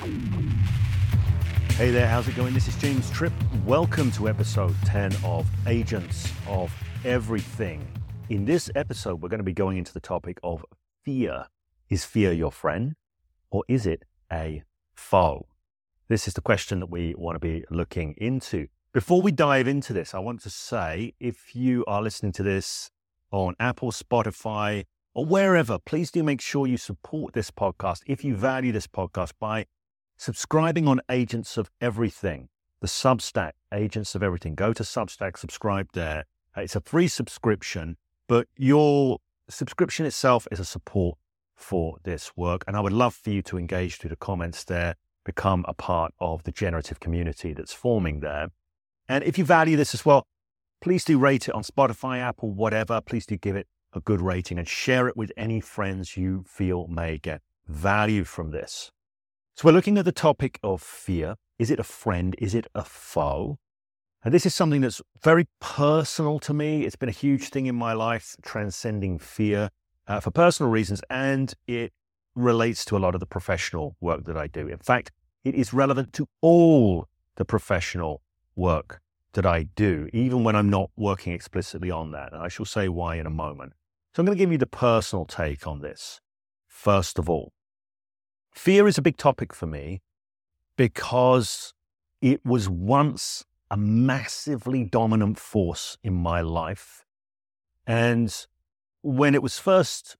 Hey there, how's it going? This is James Tripp. Welcome to episode 10 of Agents of Everything. In this episode, we're going to be going into the topic of fear. Is fear your friend or is it a foe? This is the question that we want to be looking into. Before we dive into this, I want to say if you are listening to this on Apple, Spotify, or wherever, please do make sure you support this podcast if you value this podcast by subscribing on Agents of Everything, the Substack Agents of Everything. Go to Substack, subscribe there. It's a free subscription, but your subscription itself is a support for this work. And I would love for you to engage through the comments there, become a part of the generative community that's forming there. And if you value this as well, please do rate it on Spotify, Apple, whatever. Please do give it a good rating and share it with any friends you feel may get value from this. So we're looking at the topic of fear. Is it a friend? Is it a foe? And this is something that's very personal to me. It's been a huge thing in my life, transcending fear uh, for personal reasons, and it relates to a lot of the professional work that I do. In fact, it is relevant to all the professional work that I do, even when I'm not working explicitly on that. And I shall say why in a moment. So I'm going to give you the personal take on this. First of all, fear is a big topic for me because it was once a massively dominant force in my life. And when it was first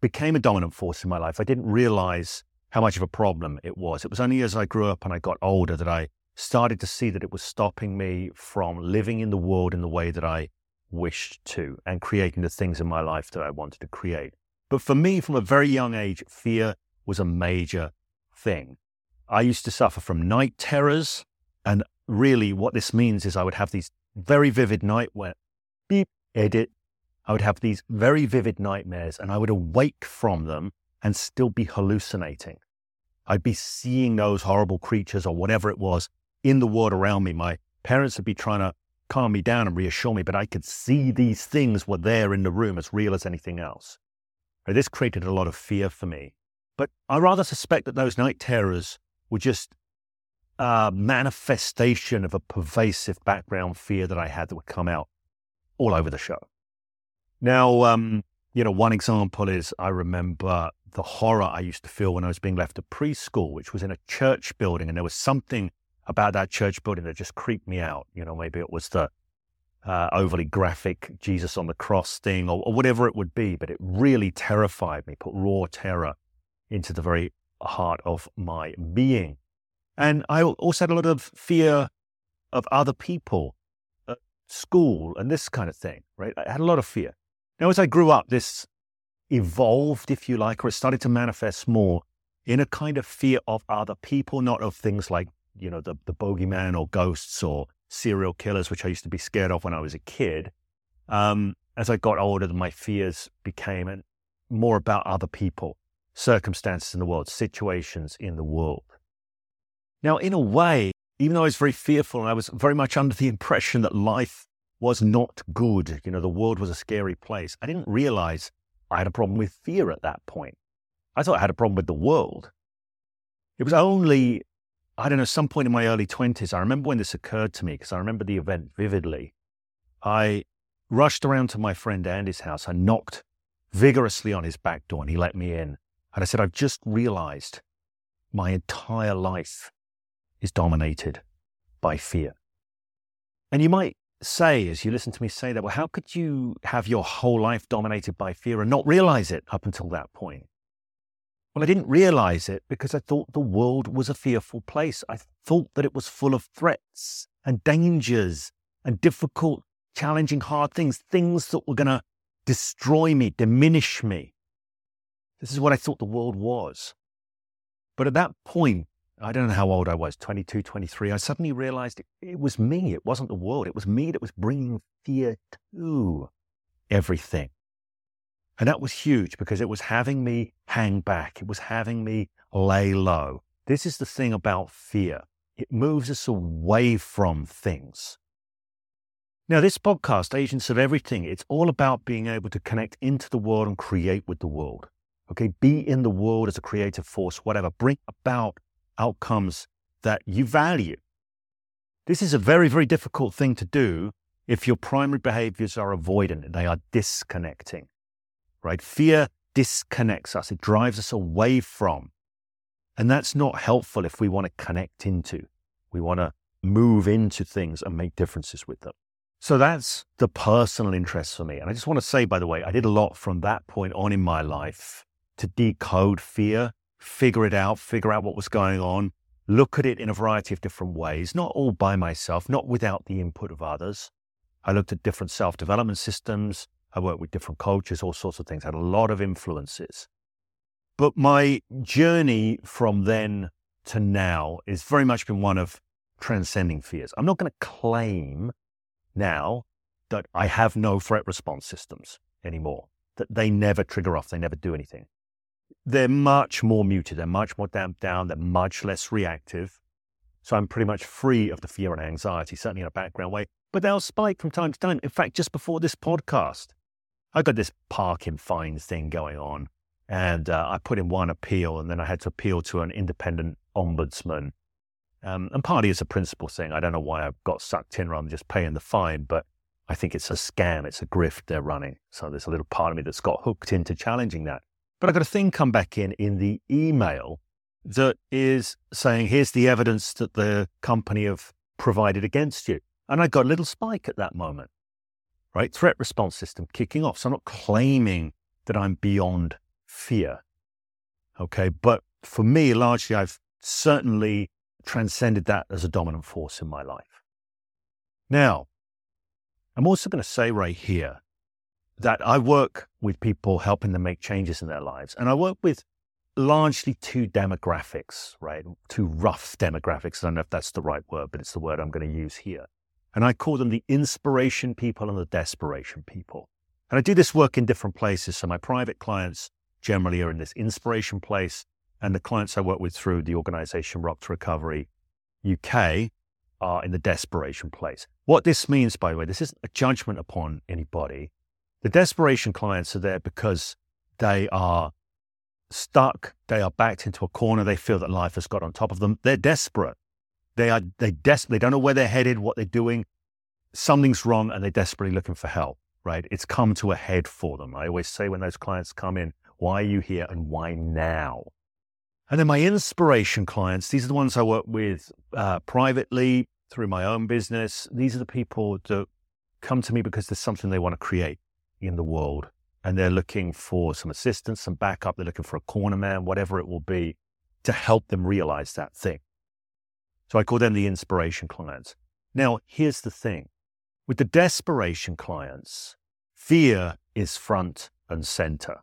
became a dominant force in my life, I didn't realize how much of a problem it was. It was only as I grew up and I got older that I started to see that it was stopping me from living in the world in the way that I wished to and creating the things in my life that I wanted to create. But for me, from a very young age, fear was a major thing. I used to suffer from night terrors. And really, what this means is I would have these very vivid night where beep, edit. I would have these very vivid nightmares and I would awake from them and still be hallucinating. I'd be seeing those horrible creatures or whatever it was in the world around me. My parents would be trying to calm me down and reassure me, but I could see these things were there in the room as real as anything else. This created a lot of fear for me. But I rather suspect that those night terrors were just a manifestation of a pervasive background fear that I had that would come out all over the show. Now, um, you know, one example is I remember the horror I used to feel when I was being left at preschool, which was in a church building, and there was something about that church building that just creeped me out. You know, maybe it was the uh, overly graphic Jesus on the cross thing or, or, whatever it would be, but it really terrified me, put raw terror into the very heart of my being. And I also had a lot of fear of other people at school and this kind of thing, right? I had a lot of fear. Now, as I grew up, this evolved, if you like, or it started to manifest more in a kind of fear of other people, not of things like you know, the, the bogeyman or ghosts or serial killers, which I used to be scared of when I was a kid. Um, as I got older, my fears became more about other people, circumstances in the world, situations in the world. Now, in a way, even though I was very fearful and I was very much under the impression that life was not good, you know, the world was a scary place, I didn't realize I had a problem with fear at that point. I thought I had a problem with the world. It was only I don't know, some point in my early 20s, I remember when this occurred to me because I remember the event vividly. I rushed around to my friend Andy's house. I knocked vigorously on his back door and he let me in. And I said, I've just realized my entire life is dominated by fear. And you might say, as you listen to me say that, well, how could you have your whole life dominated by fear and not realize it up until that point? Well, I didn't realize it because I thought the world was a fearful place. I thought that it was full of threats and dangers and difficult, challenging, hard things, things that were going to destroy me, diminish me. This is what I thought the world was. But at that point, I don't know how old I was, 22, 23, I suddenly realized it, it was me. It wasn't the world. It was me that was bringing fear to everything. And that was huge because it was having me hang back. It was having me lay low. This is the thing about fear. It moves us away from things. Now, this podcast, Agents of Everything, it's all about being able to connect into the world and create with the world. Okay, be in the world as a creative force, whatever. Bring about outcomes that you value. This is a very, very difficult thing to do if your primary behaviors are avoidant they are disconnecting, right? Fear disconnects us, it drives us away from. And that's not helpful if we want to connect into, we want to move into things and make differences with them. So that's the personal interest for me. And I just want to say, by the way, I did a lot from that point on in my life to decode fear, figure it out, figure out what was going on, look at it in a variety of different ways, not all by myself, not without the input of others. I looked at different self development systems. I worked with different coaches, all sorts of things, had a lot of influences. But my journey from then to now is very much been one of transcending fears. I'm not going to claim now that I have no threat response systems anymore, that they never trigger off, they never do anything. They're much more muted, they're much more damped down, they're much less reactive. So I'm pretty much free of the fear and anxiety, certainly in a background way, but they'll spike from time to time. In fact, just before this podcast, I got this parking fines thing going on, and uh, I put in one appeal, and then I had to appeal to an independent ombudsman um, and partly it's a principle thing. I don't know why I got sucked in rather than just paying the fine, but I think it's a scam. It's a grift they're running. So there's a little part of me that's got hooked into challenging that. But I got a thing come back in in the email that is saying, here's the evidence that the company have provided against you. And I got a little spike at that moment, right? Threat response system kicking off. So I'm not claiming that I'm beyond fear. Okay. But for me, largely, I've certainly transcended that as a dominant force in my life. Now, I'm also going to say right here that I work with people helping them make changes in their lives. And I work with largely two demographics, right? Two rough demographics. I don't know if that's the right word, but it's the word I'm going to use here. And I call them the inspiration people and the desperation people. And I do this work in different places. So my private clients generally are in this inspiration place. And the clients I work with through the organization Rock to Recovery UK are in the desperation place. What this means, by the way, this isn't a judgment upon anybody. The desperation clients are there because they are stuck, they are backed into a corner, they feel that life has got on top of them. They're desperate. They are they des- they don't know where they're headed, what they're doing. Something's wrong and they're desperately looking for help, right? It's come to a head for them. I always say when those clients come in, why are you here and why now? And then my inspiration clients, these are the ones I work with uh, privately through my own business. These are the people that come to me because there's something they want to create in the world. And they're looking for some assistance, some backup. They're looking for a corner man, whatever it will be, to help them realize that thing. So I call them the inspiration clients. Now, here's the thing with the desperation clients, fear is front and center.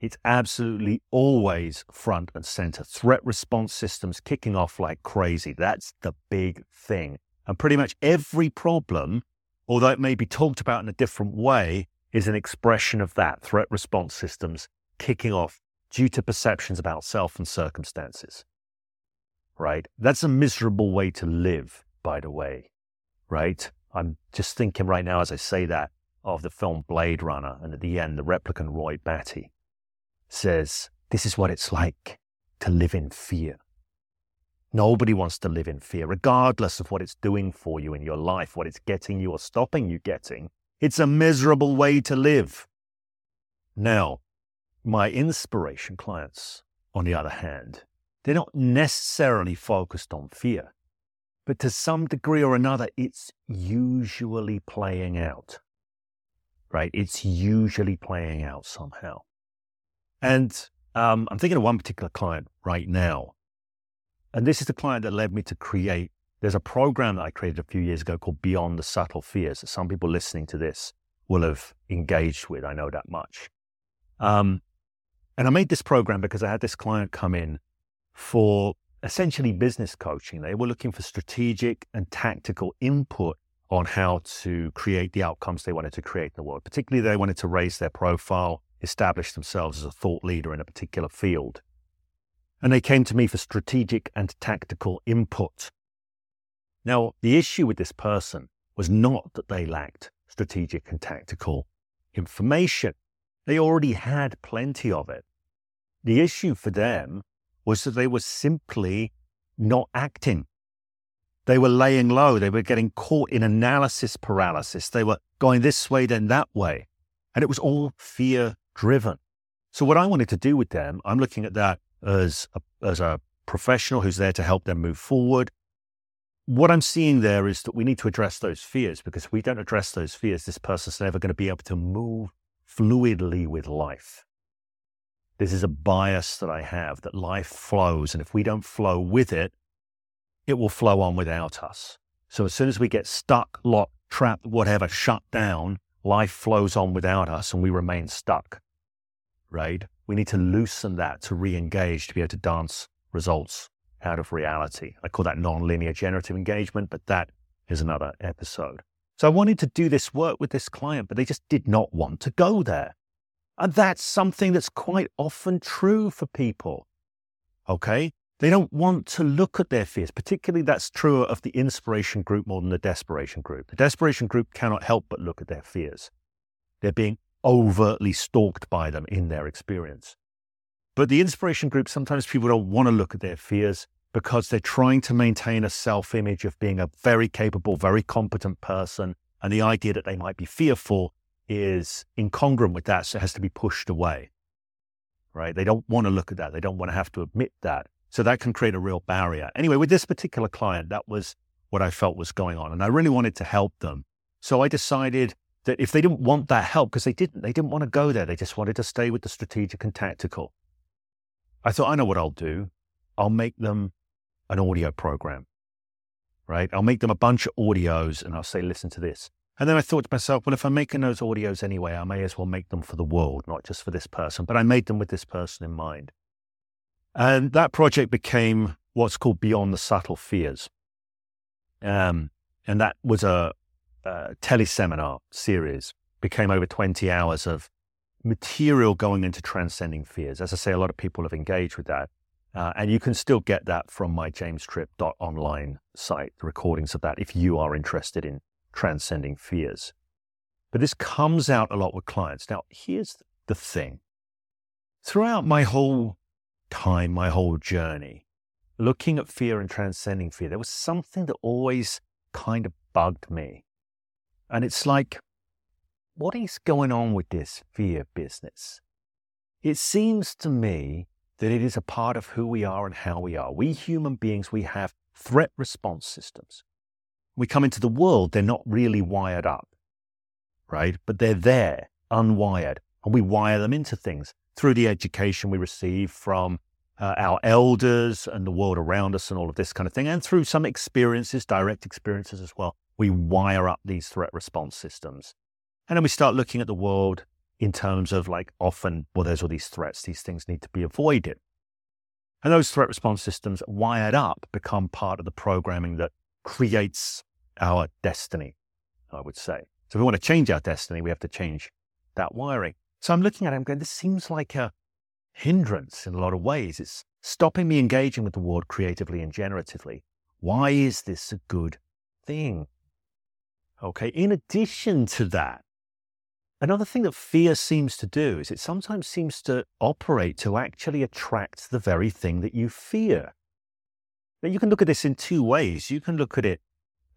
It's absolutely always front and center. Threat response systems kicking off like crazy. That's the big thing. And pretty much every problem, although it may be talked about in a different way, is an expression of that threat response systems kicking off due to perceptions about self and circumstances. Right? That's a miserable way to live, by the way. Right? I'm just thinking right now as I say that of the film Blade Runner and at the end, the replicant Roy Batty says, This is what it's like to live in fear. Nobody wants to live in fear, regardless of what it's doing for you in your life, what it's getting you or stopping you getting. It's a miserable way to live. Now, my inspiration clients, on the other hand, they're not necessarily focused on fear, but to some degree or another, it's usually playing out, right? It's usually playing out somehow. And um, I'm thinking of one particular client right now. And this is the client that led me to create. There's a program that I created a few years ago called Beyond the Subtle Fears that some people listening to this will have engaged with. I know that much. Um, and I made this program because I had this client come in for essentially business coaching. They were looking for strategic and tactical input on how to create the outcomes they wanted to create in the world. Particularly, they wanted to raise their profile, establish themselves as a thought leader in a particular field. And they came to me for strategic and tactical input. Now, the issue with this person was not that they lacked strategic and tactical information. They already had plenty of it. The issue for them was that they were simply not acting. They were laying low. They were getting caught in analysis paralysis. They were going this way, then that way. And it was all fear driven. So, what I wanted to do with them, I'm looking at that as a, as a professional who's there to help them move forward. What I'm seeing there is that we need to address those fears because if we don't address those fears, this person's never going to be able to move fluidly with life. This is a bias that I have that life flows. And if we don't flow with it, it will flow on without us. So as soon as we get stuck, locked, trapped, whatever, shut down, life flows on without us and we remain stuck, right? We need to loosen that to re engage, to be able to dance results out of reality. I call that non-linear generative engagement, but that is another episode. So I wanted to do this work with this client, but they just did not want to go there. And that's something that's quite often true for people. Okay. They don't want to look at their fears. Particularly, that's true of the inspiration group more than the desperation group. The desperation group cannot help but look at their fears. They're being overtly stalked by them in their experience. But the inspiration group, sometimes people don't want to look at their fears because they're trying to maintain a self image of being a very capable, very competent person. And the idea that they might be fearful is incongruent with that. So it has to be pushed away, right? They don't want to look at that. They don't want to have to admit that. So that can create a real barrier. Anyway, with this particular client, that was what I felt was going on. And I really wanted to help them. So I decided that if they didn't want that help, because they didn't, they didn't want to go there. They just wanted to stay with the strategic and tactical. I thought, I know what I'll do. I'll make them an audio program, right? I'll make them a bunch of audios and I'll say, listen to this. And then I thought to myself, well, if I'm making those audios anyway, I may as well make them for the world, not just for this person. But I made them with this person in mind. And that project became what's called Beyond the Subtle Fears. Um, and that was a, a teleseminar series, became over 20 hours of material going into transcending fears. As I say, a lot of people have engaged with that. Uh, and you can still get that from my jamestripp.online site, the recordings of that, if you are interested in transcending fears. But this comes out a lot with clients. Now, here's the thing. Throughout my whole time, my whole journey, looking at fear and transcending fear, there was something that always kind of bugged me. And it's like, what is going on with this fear business? It seems to me that it is a part of who we are and how we are. We human beings, we have threat response systems. We come into the world, they're not really wired up, right? But they're there, unwired, and we wire them into things through the education we receive from uh, our elders and the world around us and all of this kind of thing, and through some experiences, direct experiences as well, we wire up these threat response systems. And then we start looking at the world in terms of like often, well, there's all these threats, these things need to be avoided. And those threat response systems wired up become part of the programming that creates our destiny, I would say. So if we want to change our destiny, we have to change that wiring. So I'm looking at it, I'm going, this seems like a hindrance in a lot of ways. It's stopping me engaging with the world creatively and generatively. Why is this a good thing? Okay, in addition to that, another thing that fear seems to do is it sometimes seems to operate to actually attract the very thing that you fear. Now, you can look at this in two ways. You can look at it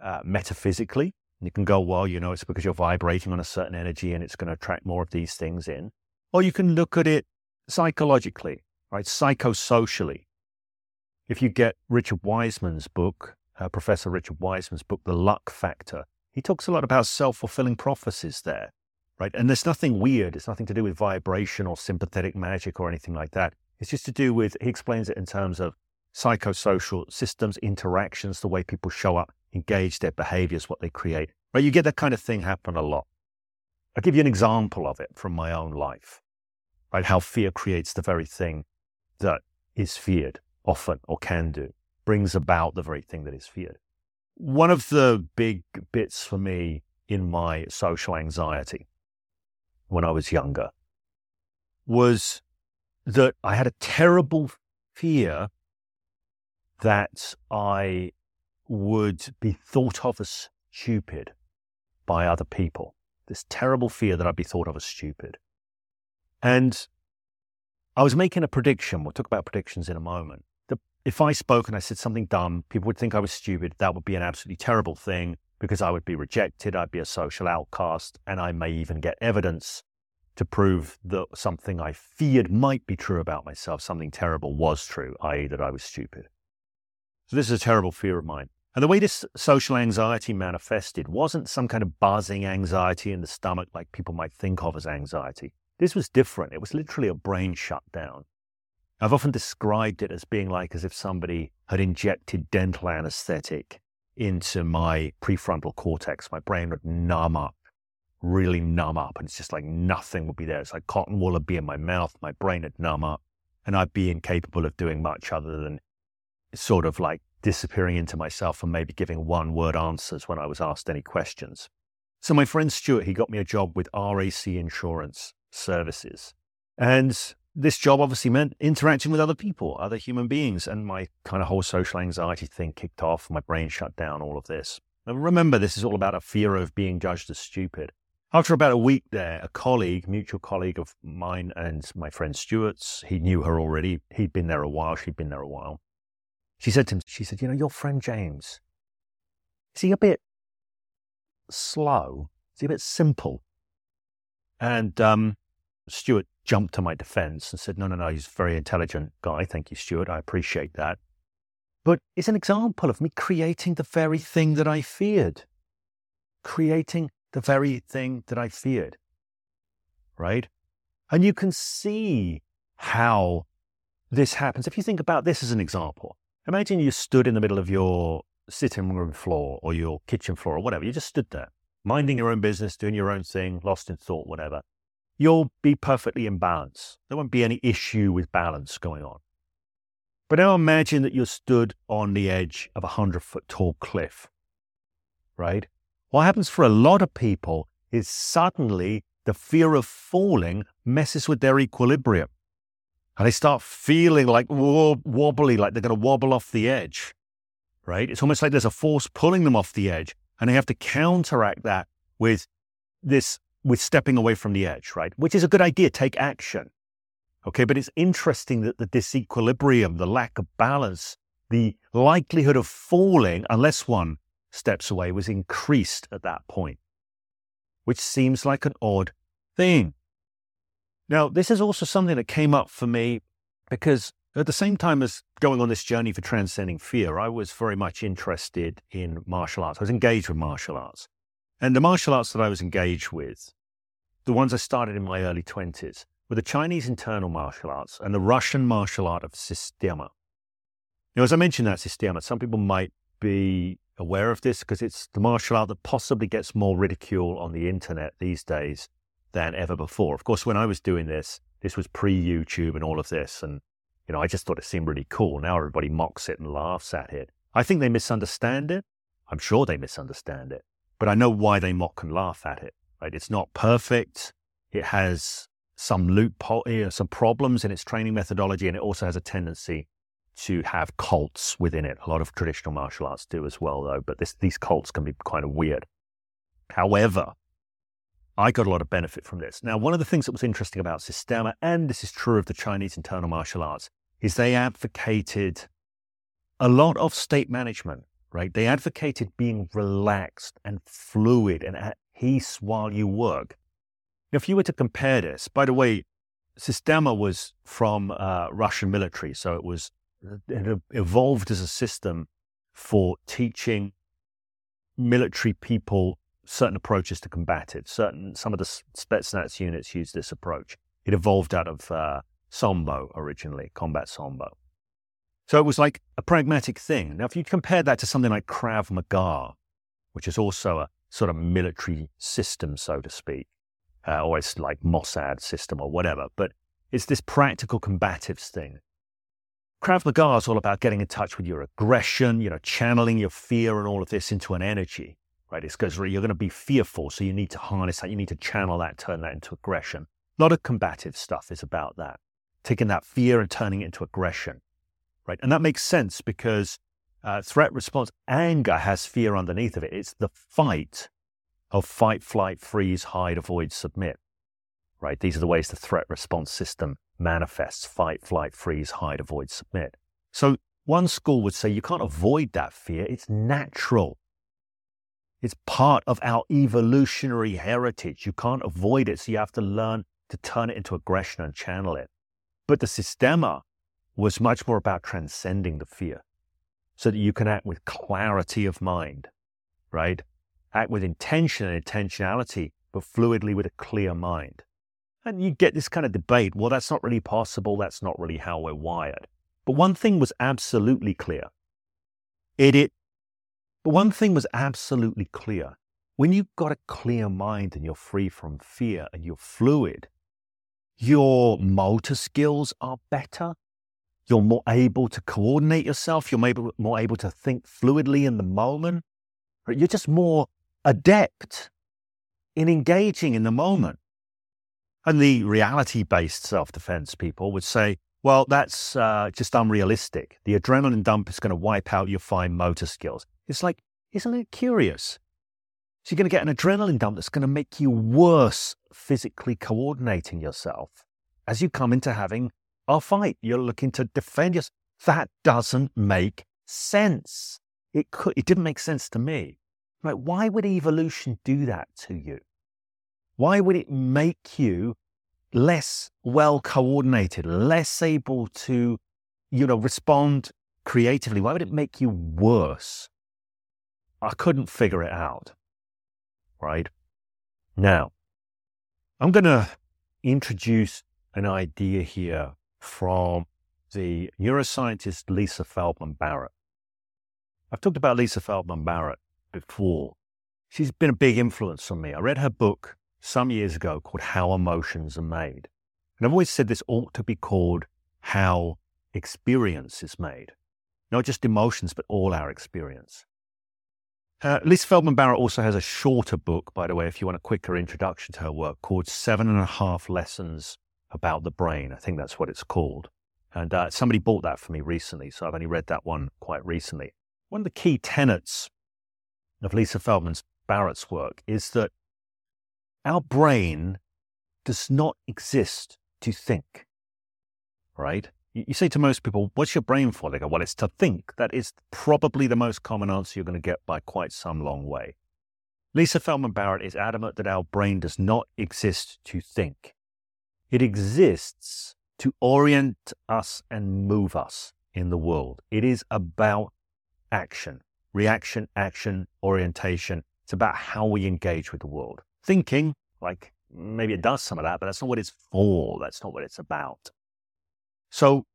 uh, metaphysically, you can go, well, you know, it's because you're vibrating on a certain energy and it's going to attract more of these things in. Or you can look at it psychologically, right? Psychosocially. If you get Richard Wiseman's book, uh, Professor Richard Wiseman's book, The Luck Factor, he talks a lot about self fulfilling prophecies there, right? And there's nothing weird. It's nothing to do with vibration or sympathetic magic or anything like that. It's just to do with, he explains it in terms of psychosocial systems, interactions, the way people show up engage their behaviors, what they create. Right? You get that kind of thing happen a lot. I'll give you an example of it from my own life, right? How fear creates the very thing that is feared often or can do, brings about the very thing that is feared. One of the big bits for me in my social anxiety when I was younger was that I had a terrible fear that I would be thought of as stupid by other people. This terrible fear that I'd be thought of as stupid. And I was making a prediction. We'll talk about predictions in a moment. If I spoke and I said something dumb, people would think I was stupid. That would be an absolutely terrible thing because I would be rejected. I'd be a social outcast, and I may even get evidence to prove that something I feared might be true about myself, something terrible was true, i.e., that I was stupid. So, this is a terrible fear of mine. And the way this social anxiety manifested wasn't some kind of buzzing anxiety in the stomach like people might think of as anxiety. This was different. It was literally a brain shutdown. I've often described it as being like as if somebody had injected dental anesthetic into my prefrontal cortex. My brain would numb up really numb up and it's just like nothing would be there. It's like cotton wool would be in my mouth, my brain would numb up, and I'd be incapable of doing much other than sort of like disappearing into myself and maybe giving one word answers when I was asked any questions. So my friend Stuart, he got me a job with RAC Insurance Services. And this job obviously meant interacting with other people, other human beings, and my kind of whole social anxiety thing kicked off. My brain shut down, all of this. And remember, this is all about a fear of being judged as stupid. After about a week there, a colleague, mutual colleague of mine and my friend Stuart's, he knew her already. He'd been there a while. She'd been there a while. She said to him, she said, you know, your friend James, is he a bit slow? Is he a bit simple? And um, Stuart jumped to my defense and said, no, no, no, he's a very intelligent guy. Thank you, Stuart. I appreciate that. But it's an example of me creating the very thing that I feared. Creating the very thing that I feared. Right? And you can see how this happens. If you think about this as an example, imagine you stood in the middle of your sitting room floor or your kitchen floor or whatever. You just stood there, minding your own business, doing your own thing, lost in thought, whatever. You'll be perfectly in balance. There won't be any issue with balance going on. But now imagine that you're stood on the edge of a hundred foot tall cliff, right? What happens for a lot of people is suddenly the fear of falling messes with their equilibrium. And they start feeling like wobbly, like they're going to wobble off the edge, right? It's almost like there's a force pulling them off the edge. And they have to counteract that with this, with stepping away from the edge, right? Which is a good idea. Take action. Okay. But it's interesting that the disequilibrium, the lack of balance, the likelihood of falling, unless one steps away was increased at that point, which seems like an odd thing. Now, this is also something that came up for me because at the same time as going on this journey for transcending fear, I was very much interested in martial arts. I was engaged with martial arts. And the martial arts that I was engaged with, the ones I started in my early 20s, were the Chinese internal martial arts and the Russian martial art of Systema. Now, as I mentioned that Systema, some people might be aware of this because it's the martial art that possibly gets more ridicule on the internet these days than ever before. Of course, when I was doing this, this was pre YouTube and all of this. And, you know, I just thought it seemed really cool. Now everybody mocks it and laughs at it. I think they misunderstand it. I'm sure they misunderstand it, but I know why they mock and laugh at it, right? It's not perfect. It has some loophole, you know, some problems in its training methodology, and it also has a tendency to have cults within it. A lot of traditional martial arts do as well, though, but this, these cults can be kind of weird. However, I got a lot of benefit from this. Now, one of the things that was interesting about Systema, and this is true of the Chinese internal martial arts, is they advocated a lot of state management, right? They advocated being relaxed and fluid and peace while you work. If you were to compare this, by the way, Systema was from uh, Russian military, so it was it evolved as a system for teaching military people certain approaches to combat it. Certain some of the Spetsnaz units use this approach. It evolved out of uh, Sambo originally, combat Sambo. So it was like a pragmatic thing. Now, if you compare that to something like Krav Maga, which is also a sort of military system, so to speak, uh, or it's like Mossad system or whatever, but it's this practical combatives thing. Krav Maga is all about getting in touch with your aggression, you know, channeling your fear and all of this into an energy, right? It's because you're going to be fearful, so you need to harness that, you need to channel that, turn that into aggression. A lot of combative stuff is about that, taking that fear and turning it into aggression, right? And that makes sense because uh, threat response, anger has fear underneath of it. It's the fight of fight, flight, freeze, hide, avoid, submit, right? These are the ways the threat response system manifests fight, flight, freeze, hide, avoid, submit. So One school would say you can't avoid that fear, it's natural. It's part of our evolutionary heritage. You can't avoid it, so you have to learn to turn it into aggression and channel it. But the Systema was much more about transcending the fear so that you can act with clarity of mind, right? Act with intention and intentionality, but fluidly with a clear mind. And you get this kind of debate well, that's not really possible. That's not really how we're wired. But one thing was absolutely clear. It, it, but one thing was absolutely clear. When you've got a clear mind and you're free from fear and you're fluid, your motor skills are better. You're more able to coordinate yourself. You're more able to think fluidly in the moment. You're just more adept in engaging in the moment. And the reality based self defense people would say, well, that's uh, just unrealistic. The adrenaline dump is going to wipe out your fine motor skills. It's like, isn't it curious? So you're going to get an adrenaline dump that's going to make you worse physically coordinating yourself as you come into having a fight. You're looking to defend yourself. That doesn't make sense. It could, it didn't make sense to me. Right? Why would evolution do that to you? Why would it make you less well coordinated, less able to, you know, respond creatively? Why would it make you worse? I couldn't figure it out right? Now, I'm going to introduce an idea here from the neuroscientist Lisa Feldman Barrett. I've talked about Lisa Feldman Barrett before. She's been a big influence on me. I read her book some years ago called How Emotions Are Made. And I've always said this ought to be called How Experience is Made. Not just emotions, but all our experience. Uh, Lisa Feldman Barrett also has a shorter book, by the way, if you want a quicker introduction to her work, called Seven and a Half Lessons About the Brain. I think that's what it's called. And uh, somebody bought that for me recently, so I've only read that one quite recently. One of the key tenets of Lisa Feldman Barrett's work is that our brain does not exist to think, right? You say to most people, what's your brain for? They go, well, it's to think. That is probably the most common answer you're going to get by quite some long way. Lisa Feldman Barrett is adamant that our brain does not exist to think. It exists to orient us and move us in the world. It is about action, reaction, action, orientation. It's about how we engage with the world. Thinking, like maybe it does some of that, but that's not what it's for. That's not what it's about. So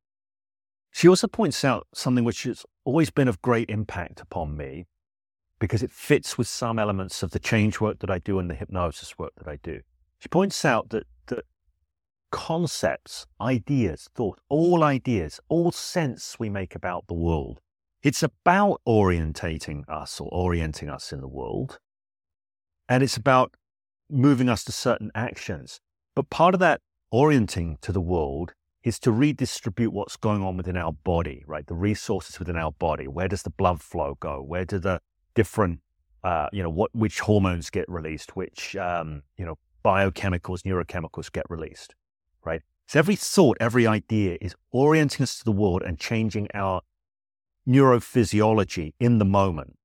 she also points out something which has always been of great impact upon me because it fits with some elements of the change work that I do and the hypnosis work that I do. She points out that, that concepts, ideas, thought, all ideas, all sense we make about the world, it's about orientating us or orienting us in the world. And it's about moving us to certain actions. But part of that orienting to the world is to redistribute what's going on within our body, right? The resources within our body. Where does the blood flow go? Where do the different, uh, you know, what which hormones get released? Which, um, you know, biochemicals, neurochemicals get released, right? So every thought, every idea is orienting us to the world and changing our neurophysiology in the moment.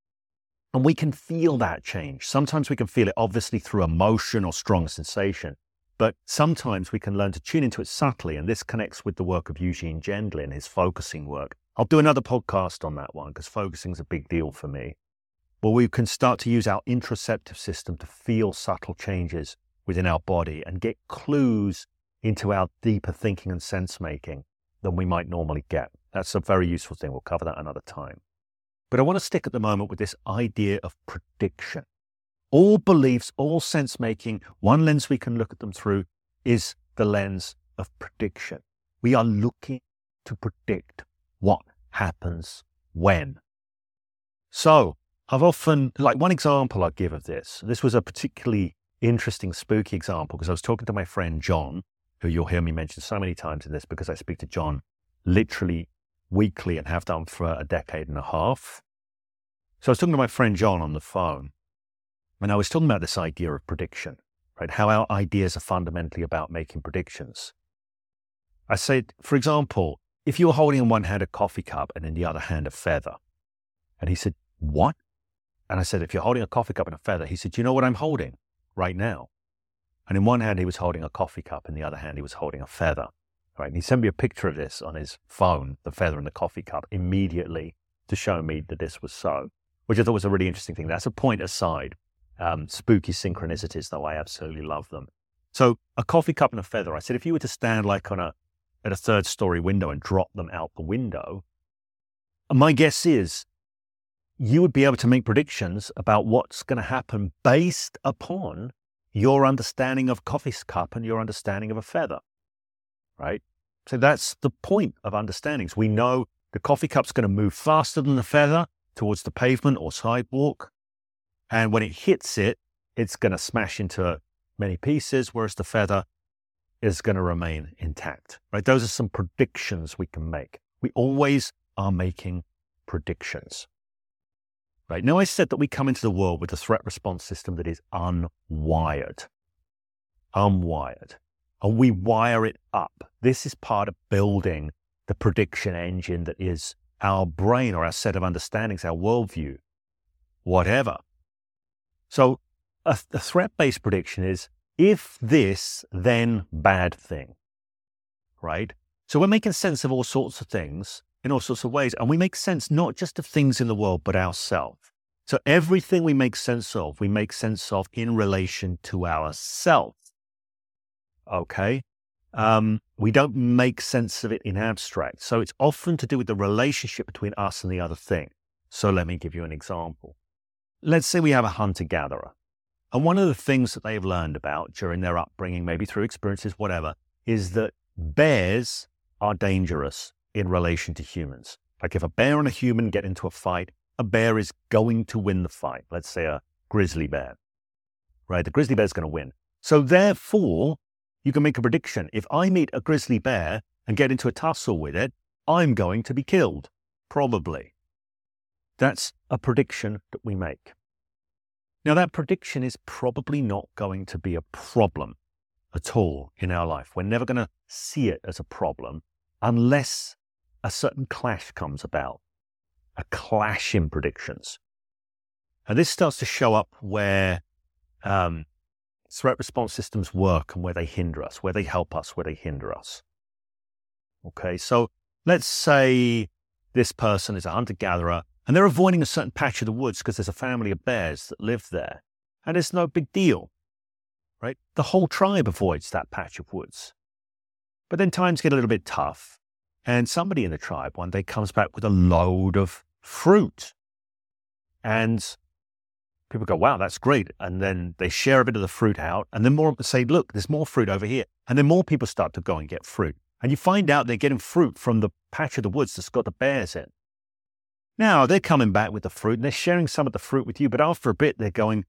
And we can feel that change. Sometimes we can feel it obviously through emotion or strong sensation. But sometimes we can learn to tune into it subtly, and this connects with the work of Eugene Gendlin, and his focusing work. I'll do another podcast on that one because focusing is a big deal for me. Where we can start to use our interoceptive system to feel subtle changes within our body and get clues into our deeper thinking and sense making than we might normally get. That's a very useful thing. We'll cover that another time. But I want to stick at the moment with this idea of prediction all beliefs, all sense making, one lens we can look at them through is the lens of prediction. We are looking to predict what happens when. So I've often, like one example I give of this, this was a particularly interesting, spooky example because I was talking to my friend John, who you'll hear me mention so many times in this because I speak to John literally weekly and have done for a decade and a half. So I was talking to my friend John on the phone and I was talking about this idea of prediction, right? How our ideas are fundamentally about making predictions. I said, for example, if you were holding in one hand a coffee cup and in the other hand a feather. And he said, What? And I said, If you're holding a coffee cup and a feather, he said, you know what I'm holding right now? And in one hand, he was holding a coffee cup, in the other hand, he was holding a feather. Right. And he sent me a picture of this on his phone, the feather and the coffee cup, immediately to show me that this was so, which I thought was a really interesting thing. That's a point aside. Um, spooky synchronicities, though I absolutely love them. So a coffee cup and a feather. I said, if you were to stand like on a at a third story window and drop them out the window, my guess is you would be able to make predictions about what's going to happen based upon your understanding of coffee's cup and your understanding of a feather, right? So that's the point of understandings. We know the coffee cup's going to move faster than the feather towards the pavement or sidewalk. And when it hits it, it's going to smash into many pieces, whereas the feather is going to remain intact, right? Those are some predictions we can make. We always are making predictions, right? Now, I said that we come into the world with a threat response system that is unwired, unwired, and we wire it up. This is part of building the prediction engine that is our brain or our set of understandings, our worldview, whatever. So a, a threat based prediction is if this, then bad thing, right? So we're making sense of all sorts of things in all sorts of ways. And we make sense not just of things in the world, but ourselves. So everything we make sense of, we make sense of in relation to ourselves. Okay. Um, we don't make sense of it in abstract. So it's often to do with the relationship between us and the other thing. So let me give you an example. Let's say we have a hunter gatherer. And one of the things that they've learned about during their upbringing, maybe through experiences, whatever, is that bears are dangerous in relation to humans. Like if a bear and a human get into a fight, a bear is going to win the fight. Let's say a grizzly bear, right? The grizzly bear is going to win. So therefore, you can make a prediction. If I meet a grizzly bear and get into a tussle with it, I'm going to be killed, probably. That's a prediction that we make. Now, that prediction is probably not going to be a problem at all in our life. We're never going to see it as a problem unless a certain clash comes about, a clash in predictions. And this starts to show up where um, threat response systems work and where they hinder us, where they help us, where they hinder us. Okay, so let's say this person is a hunter gatherer and they're avoiding a certain patch of the woods because there's a family of bears that live there. And it's no big deal, right? The whole tribe avoids that patch of woods. But then times get a little bit tough. And somebody in the tribe one day comes back with a load of fruit. And people go, wow, that's great. And then they share a bit of the fruit out. And then more people say, look, there's more fruit over here. And then more people start to go and get fruit. And you find out they're getting fruit from the patch of the woods that's got the bears in. Now they're coming back with the fruit and they're sharing some of the fruit with you, but after a bit they're going,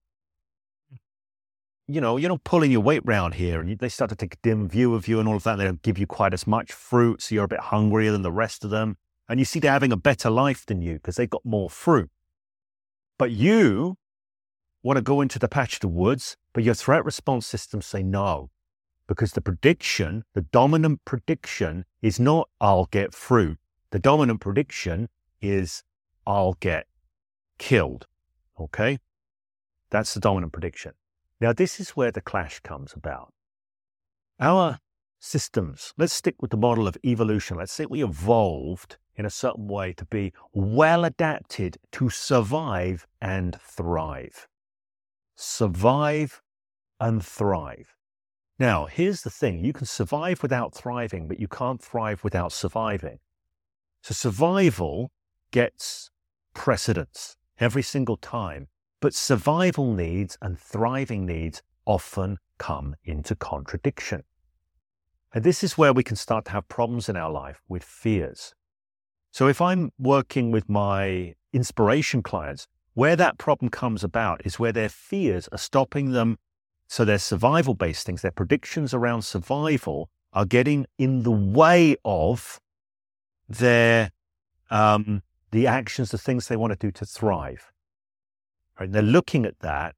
you know, you're not pulling your weight round here. And they start to take a dim view of you and all of that. They don't give you quite as much fruit. So you're a bit hungrier than the rest of them. And you see they're having a better life than you because they've got more fruit. But you want to go into the patch of the woods, but your threat response systems say no. Because the prediction, the dominant prediction is not, I'll get fruit. The dominant prediction is, I'll get killed. Okay? That's the dominant prediction. Now, this is where the clash comes about. Our systems, let's stick with the model of evolution. Let's say we evolved in a certain way to be well adapted to survive and thrive. Survive and thrive. Now, here's the thing you can survive without thriving, but you can't thrive without surviving. So, survival gets precedence every single time, but survival needs and thriving needs often come into contradiction. And this is where we can start to have problems in our life with fears. So if I'm working with my inspiration clients, where that problem comes about is where their fears are stopping them. So their survival based things, their predictions around survival are getting in the way of their um, the actions, the things they want to do to thrive. And they're looking at that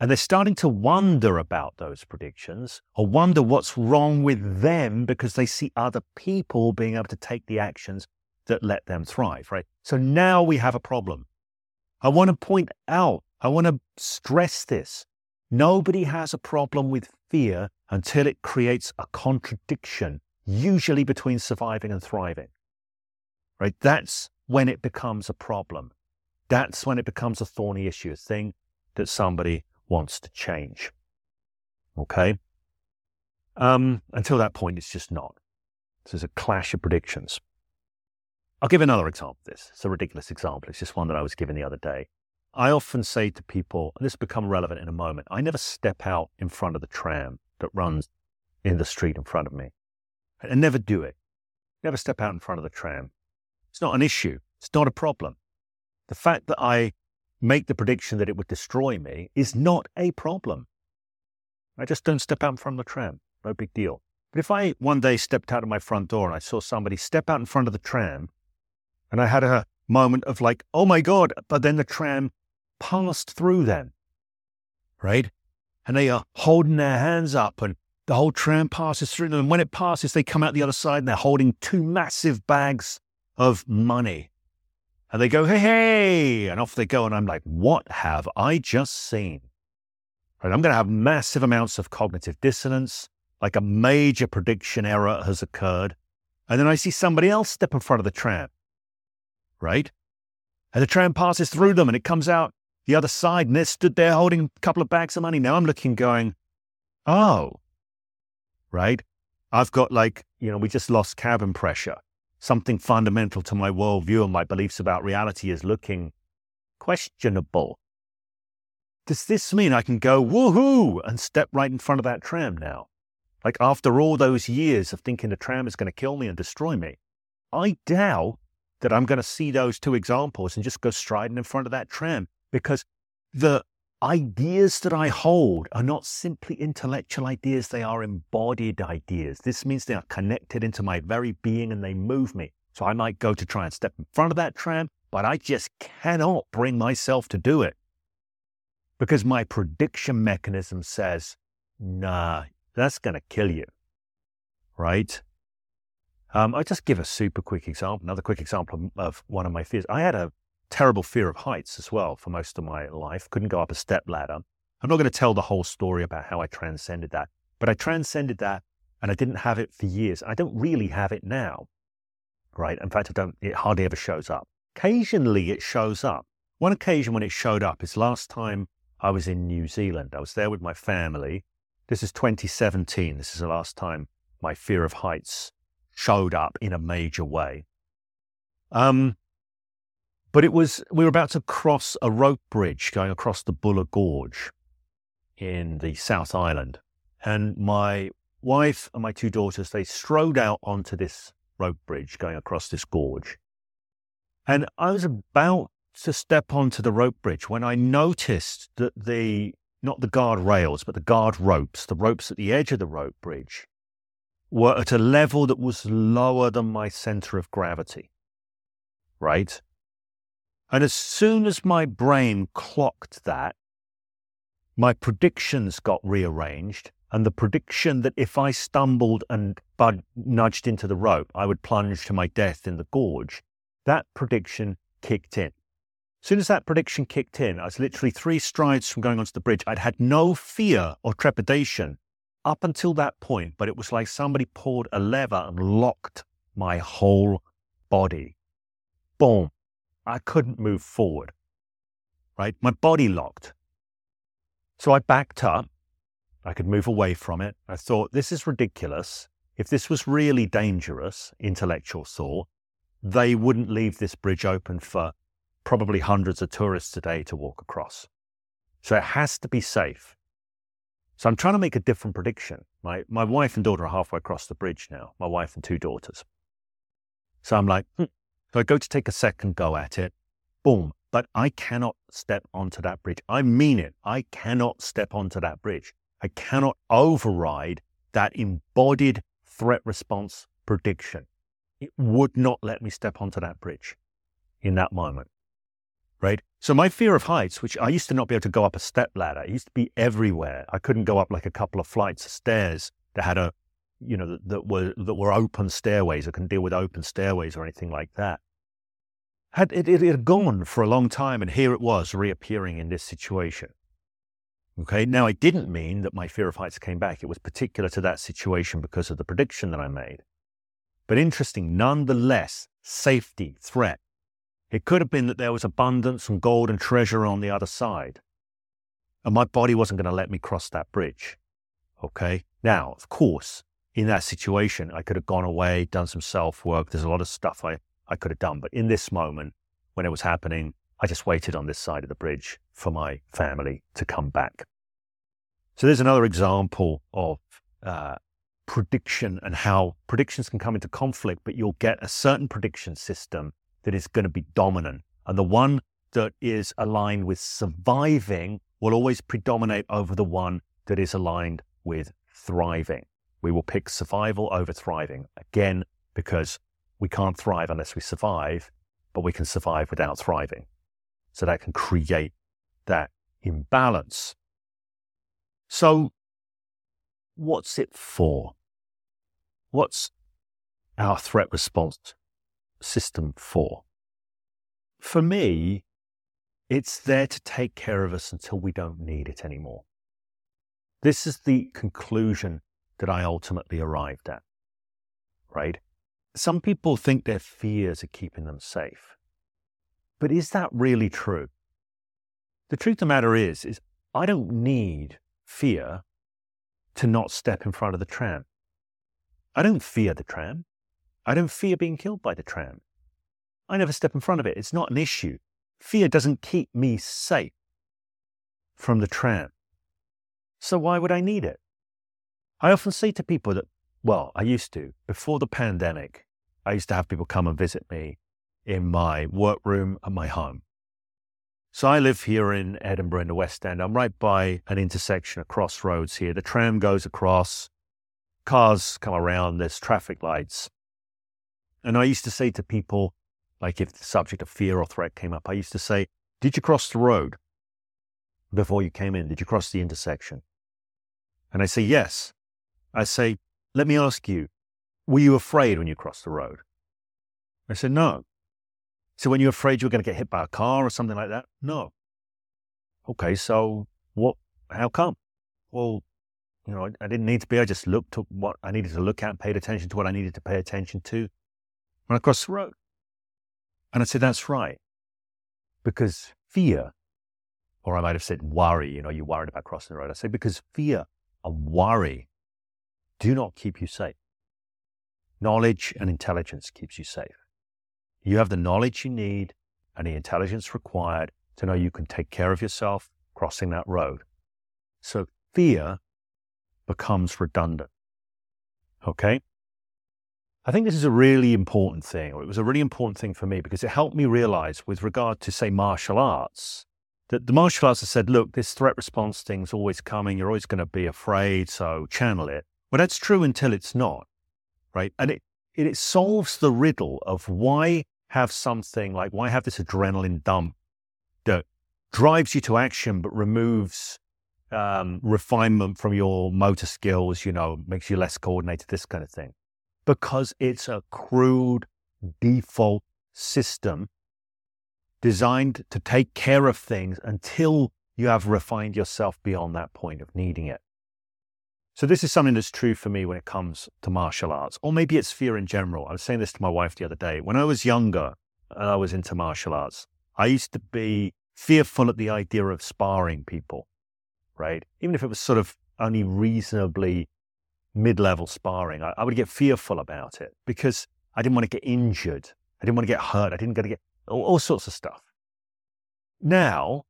And they're starting to wonder about those predictions or wonder what's wrong with them because they see other people being able to take the actions that let them thrive, right? So now we have a problem. I want to point out, I want to stress this. Nobody has a problem with fear until it creates a contradiction, usually between surviving and thriving. Right? That's when it becomes a problem. That's when it becomes a thorny issue, a thing that somebody wants to change. Okay? Um, until that point, it's just not. So there's a clash of predictions. I'll give another example of this. It's a ridiculous example. It's just one that I was given the other day. I often say to people, and this will become relevant in a moment, I never step out in front of the tram that runs in the street in front of me. I never do it. Never step out in front of the tram. It's not an issue. It's not a problem. The fact that I make the prediction that it would destroy me is not a problem. I just don't step out from the tram. No big deal. But if I one day stepped out of my front door and I saw somebody step out in front of the tram and I had a moment of like, oh my God, but then the tram passed through them, right? And they are holding their hands up and the whole tram passes through them. And when it passes, they come out the other side and they're holding two massive bags of money. And they go, hey, hey, and off they go. And I'm like, what have I just seen? And I'm going to have massive amounts of cognitive dissonance, like a major prediction error has occurred. And then I see somebody else step in front of the tram, right? And the tram passes through them and it comes out the other side and they're stood there holding a couple of bags of money. Now I'm looking, going, oh, right? I've got like, you know, we just lost cabin pressure. Something fundamental to my worldview and my beliefs about reality is looking questionable. Does this mean I can go woohoo and step right in front of that tram now? Like after all those years of thinking the tram is going to kill me and destroy me, I doubt that I'm going to see those two examples and just go striding in front of that tram because the ideas that I hold are not simply intellectual ideas, they are embodied ideas. This means they are connected into my very being and they move me. So I might go to try and step in front of that tram, but I just cannot bring myself to do it because my prediction mechanism says, nah, that's going to kill you. Right? Um, I'll just give a super quick example, another quick example of one of my fears. I had a terrible fear of heights as well for most of my life. Couldn't go up a step ladder. I'm not going to tell the whole story about how I transcended that, but I transcended that and I didn't have it for years. I don't really have it now, right? In fact, I don't, it hardly ever shows up. Occasionally it shows up. One occasion when it showed up is last time I was in New Zealand. I was there with my family. This is 2017. This is the last time my fear of heights showed up in a major way. Um, but it was, we were about to cross a rope bridge going across the Buller Gorge in the South Island. And my wife and my two daughters, they strode out onto this rope bridge going across this gorge. And I was about to step onto the rope bridge when I noticed that the, not the guard rails, but the guard ropes, the ropes at the edge of the rope bridge, were at a level that was lower than my center of gravity. Right? And as soon as my brain clocked that, my predictions got rearranged. And the prediction that if I stumbled and bud- nudged into the rope, I would plunge to my death in the gorge, that prediction kicked in. As soon as that prediction kicked in, I was literally three strides from going onto the bridge. I'd had no fear or trepidation up until that point, but it was like somebody pulled a lever and locked my whole body. Boom. I couldn't move forward, right? My body locked. So I backed up. I could move away from it. I thought, this is ridiculous. If this was really dangerous, intellectual thought, they wouldn't leave this bridge open for probably hundreds of tourists a day to walk across. So it has to be safe. So I'm trying to make a different prediction. My, my wife and daughter are halfway across the bridge now, my wife and two daughters. So I'm like, hmm, so I go to take a second go at it. Boom. But I cannot step onto that bridge. I mean it. I cannot step onto that bridge. I cannot override that embodied threat response prediction. It would not let me step onto that bridge in that moment. right? So my fear of heights, which I used to not be able to go up a step ladder, it used to be everywhere. I couldn't go up like a couple of flights of stairs that had a, you know, that, that were that were open stairways. or couldn't deal with open stairways or anything like that. Had it, it had gone for a long time, and here it was reappearing in this situation. Okay, now it didn't mean that my fear of heights came back. It was particular to that situation because of the prediction that I made. But interesting, nonetheless, safety, threat. It could have been that there was abundance and gold and treasure on the other side. And my body wasn't going to let me cross that bridge. Okay. Now, of course, in that situation, I could have gone away, done some self work. There's a lot of stuff I, I could have done. But in this moment, when it was happening, I just waited on this side of the bridge for my family to come back. So there's another example of uh, prediction and how predictions can come into conflict, but you'll get a certain prediction system that is going to be dominant. And the one that is aligned with surviving will always predominate over the one that is aligned with thriving. We will pick survival over thriving. Again, because we can't thrive unless we survive, but we can survive without thriving. So that can create that imbalance. So, what's it for? What's our threat response system for? For me, it's there to take care of us until we don't need it anymore. This is the conclusion that I ultimately arrived at, right? Some people think their fears are keeping them safe. But is that really true? The truth of the matter is, is I don't need fear to not step in front of the tram. I don't fear the tram. I don't fear being killed by the tram. I never step in front of it. It's not an issue. Fear doesn't keep me safe from the tram. So why would I need it? I often say to people that, well, I used to, before the pandemic, I used to have people come and visit me in my workroom at my home. So I live here in Edinburgh in the West End. I'm right by an intersection, a crossroads here. The tram goes across, cars come around, there's traffic lights. And I used to say to people, like if the subject of fear or threat came up, I used to say, Did you cross the road before you came in? Did you cross the intersection? And I say, Yes. I say, Let me ask you, were you afraid when you crossed the road? I said, No. So when you're afraid you're going to get hit by a car or something like that? No. Okay, so what? How come? Well, you know, I, I didn't need to be. I just looked at what I needed to look at, paid attention to what I needed to pay attention to when I crossed the road. And I said, that's right. Because fear, or I might have said worry, you know, you're worried about crossing the road. I say, because fear and worry do not keep you safe. Knowledge and intelligence keeps you safe. You have the knowledge you need and the intelligence required to know you can take care of yourself crossing that road. So fear becomes redundant. Okay? I think this is a really important thing, or it was a really important thing for me because it helped me realize, with regard to, say, martial arts, that the martial arts have said, look, this threat response thing's always coming. You're always going to be afraid, so channel it. Well, that's true until it's not, right? And it, it, it solves the riddle of why have something like why have this adrenaline dump that drives you to action but removes um, refinement from your motor skills, you know, makes you less coordinated, this kind of thing. Because it's a crude default system designed to take care of things until you have refined yourself beyond that point of needing it. So this is something that's true for me when it comes to martial arts, or maybe it's fear in general. I was saying this to my wife the other day. When I was younger and I was into martial arts, I used to be fearful at the idea of sparring people, right? Even if it was sort of only reasonably mid-level sparring, I, I would get fearful about it because I didn't want to get injured. I didn't want to get hurt. I didn't want to get all, all sorts of stuff. Now,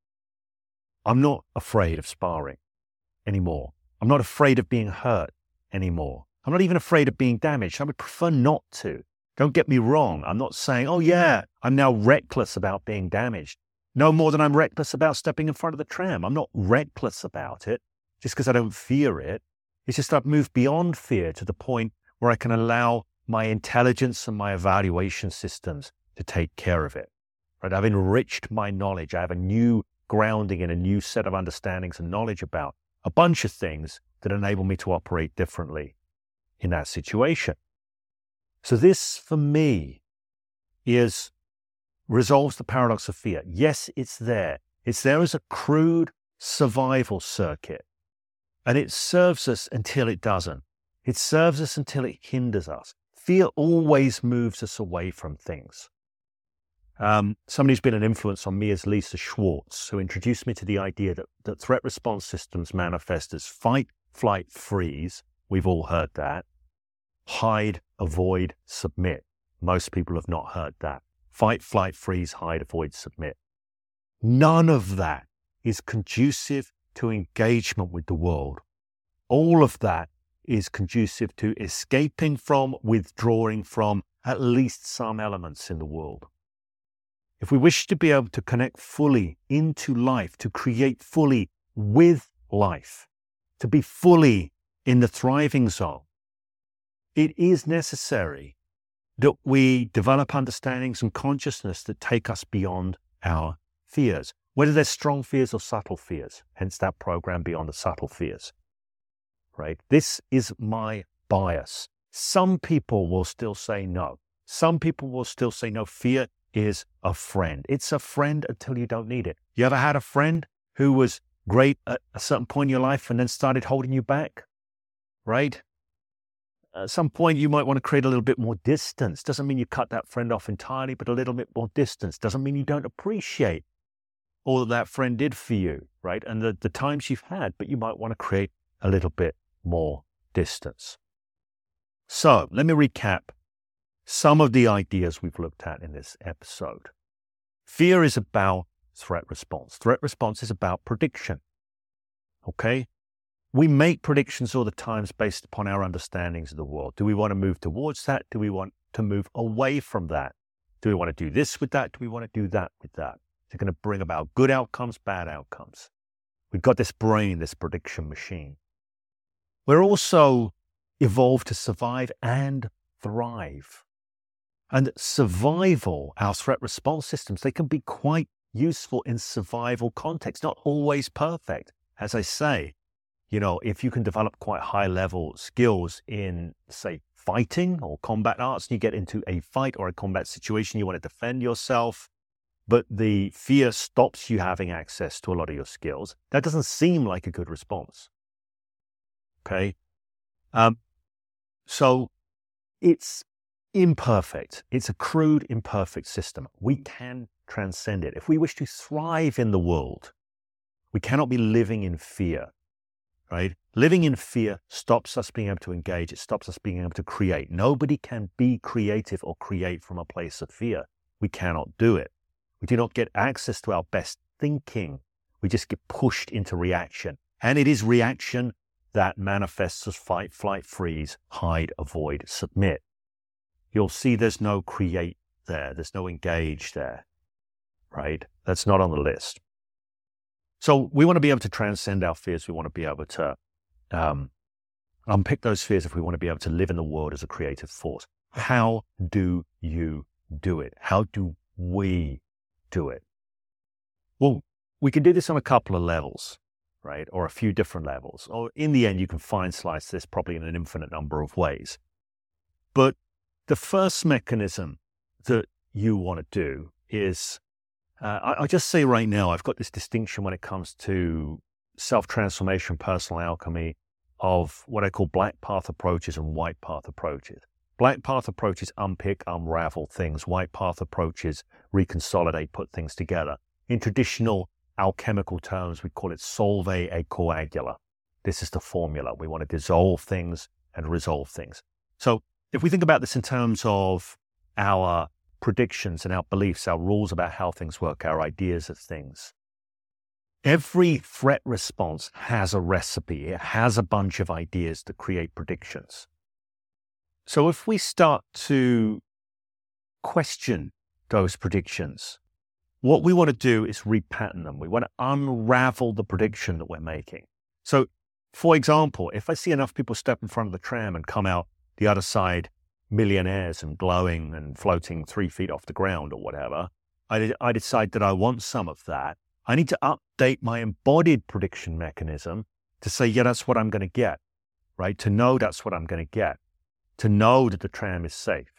I'm not afraid of sparring anymore. I'm not afraid of being hurt anymore. I'm not even afraid of being damaged. I would prefer not to. Don't get me wrong. I'm not saying, oh, yeah, I'm now reckless about being damaged. No more than I'm reckless about stepping in front of the tram. I'm not reckless about it just because I don't fear it. It's just I've moved beyond fear to the point where I can allow my intelligence and my evaluation systems to take care of it. Right? I've enriched my knowledge. I have a new grounding in a new set of understandings and knowledge about a bunch of things that enable me to operate differently in that situation. So this for me is resolves the paradox of fear. Yes, it's there. It's there as a crude survival circuit. And it serves us until it doesn't. It serves us until it hinders us. Fear always moves us away from things. Um, somebody who's been an influence on me is Lisa Schwartz, who introduced me to the idea that, that threat response systems manifest as fight, flight, freeze. We've all heard that. Hide, avoid, submit. Most people have not heard that. Fight, flight, freeze, hide, avoid, submit. None of that is conducive to engagement with the world. All of that is conducive to escaping from, withdrawing from at least some elements in the world. If we wish to be able to connect fully into life, to create fully with life, to be fully in the thriving zone, it is necessary that we develop understandings and consciousness that take us beyond our fears, whether they're strong fears or subtle fears, hence that program Beyond the Subtle Fears. Right? This is my bias. Some people will still say no. Some people will still say no. Fear is a friend. It's a friend until you don't need it. You ever had a friend who was great at a certain point in your life and then started holding you back? Right? At some point, you might want to create a little bit more distance. Doesn't mean you cut that friend off entirely, but a little bit more distance. Doesn't mean you don't appreciate all that that friend did for you, right? And the, the times you've had, but you might want to create a little bit more distance. So let me recap some of the ideas we've looked at in this episode. Fear is about threat response. Threat response is about prediction. Okay? We make predictions all the times based upon our understandings of the world. Do we want to move towards that? Do we want to move away from that? Do we want to do this with that? Do we want to do that with that? Is it going to bring about good outcomes, bad outcomes? We've got this brain, this prediction machine. We're also evolved to survive and thrive. And survival, our threat response systems, they can be quite useful in survival context, not always perfect. As I say, you know, if you can develop quite high level skills in, say, fighting or combat arts, and you get into a fight or a combat situation, you want to defend yourself, but the fear stops you having access to a lot of your skills, that doesn't seem like a good response. Okay. Um, so it's imperfect. It's a crude, imperfect system. We can transcend it. If we wish to thrive in the world, we cannot be living in fear, right? Living in fear stops us being able to engage. It stops us being able to create. Nobody can be creative or create from a place of fear. We cannot do it. We do not get access to our best thinking. We just get pushed into reaction. And it is reaction that manifests as fight, flight, freeze, hide, avoid, submit you'll see there's no create there. There's no engage there, right? That's not on the list. So we want to be able to transcend our fears. We want to be able to um, unpick those fears if we want to be able to live in the world as a creative force. How do you do it? How do we do it? Well, we can do this on a couple of levels, right? Or a few different levels. Or in the end, you can fine slice this probably in an infinite number of ways. But the first mechanism that you want to do is, uh, I, I just say right now, I've got this distinction when it comes to self transformation, personal alchemy of what I call black path approaches and white path approaches. Black path approaches unpick, unravel things. White path approaches reconsolidate, put things together. In traditional alchemical terms, we call it solve et coagula. This is the formula. We want to dissolve things and resolve things. So if we think about this in terms of our predictions and our beliefs, our rules about how things work, our ideas of things, every threat response has a recipe. It has a bunch of ideas to create predictions. So if we start to question those predictions, what we want to do is repattern them. We want to unravel the prediction that we're making. So, for example, if I see enough people step in front of the tram and come out the other side millionaires and glowing and floating three feet off the ground or whatever, I, I decide that I want some of that, I need to update my embodied prediction mechanism to say, yeah, that's what I'm going to get, right? To know that's what I'm going to get, to know that the tram is safe.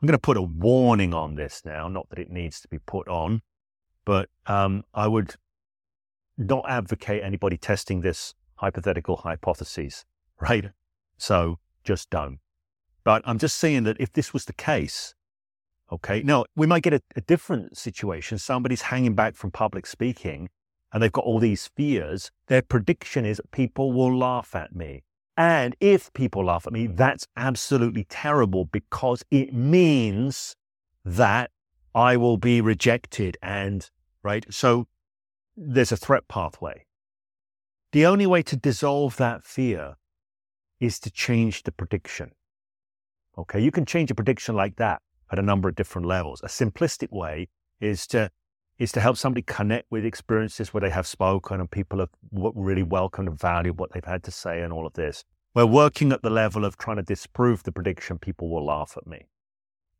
I'm going to put a warning on this now, not that it needs to be put on, but um, I would not advocate anybody testing this hypothetical hypothesis, right? So just don't. But I'm just saying that if this was the case, okay, now we might get a, a different situation. Somebody's hanging back from public speaking and they've got all these fears. Their prediction is people will laugh at me. And if people laugh at me, that's absolutely terrible because it means that I will be rejected and, right? So there's a threat pathway. The only way to dissolve that fear is to change the prediction. Okay, you can change a prediction like that at a number of different levels. A simplistic way is to is to help somebody connect with experiences where they have spoken and people have really welcomed and valued what they've had to say and all of this. We're working at the level of trying to disprove the prediction people will laugh at me.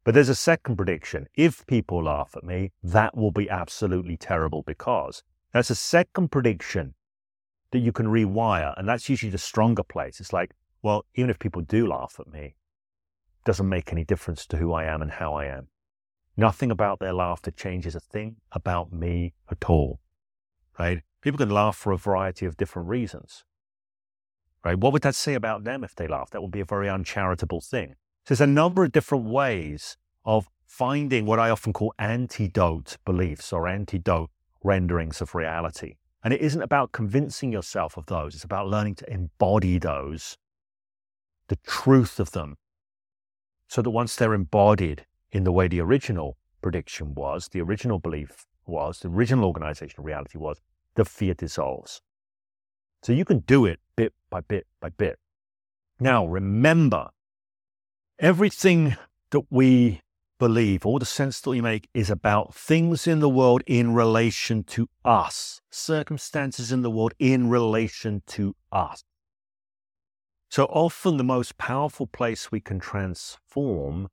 But there's a second prediction. If people laugh at me, that will be absolutely terrible because that's a second prediction that you can rewire. And that's usually the stronger place. It's like, well, even if people do laugh at me, doesn't make any difference to who I am and how I am. Nothing about their laughter changes a thing about me at all. Right? People can laugh for a variety of different reasons. Right? What would that say about them if they laugh? That would be a very uncharitable thing. So there's a number of different ways of finding what I often call antidote beliefs or antidote renderings of reality. And it isn't about convincing yourself of those, it's about learning to embody those, the truth of them, so that once they're embodied in the way the original prediction was, the original belief was, the original organizational reality was, the fear dissolves. So you can do it bit by bit by bit. Now, remember, everything that we believe, all the sense that we make is about things in the world in relation to us, circumstances in the world in relation to us. So often the most powerful place we can transform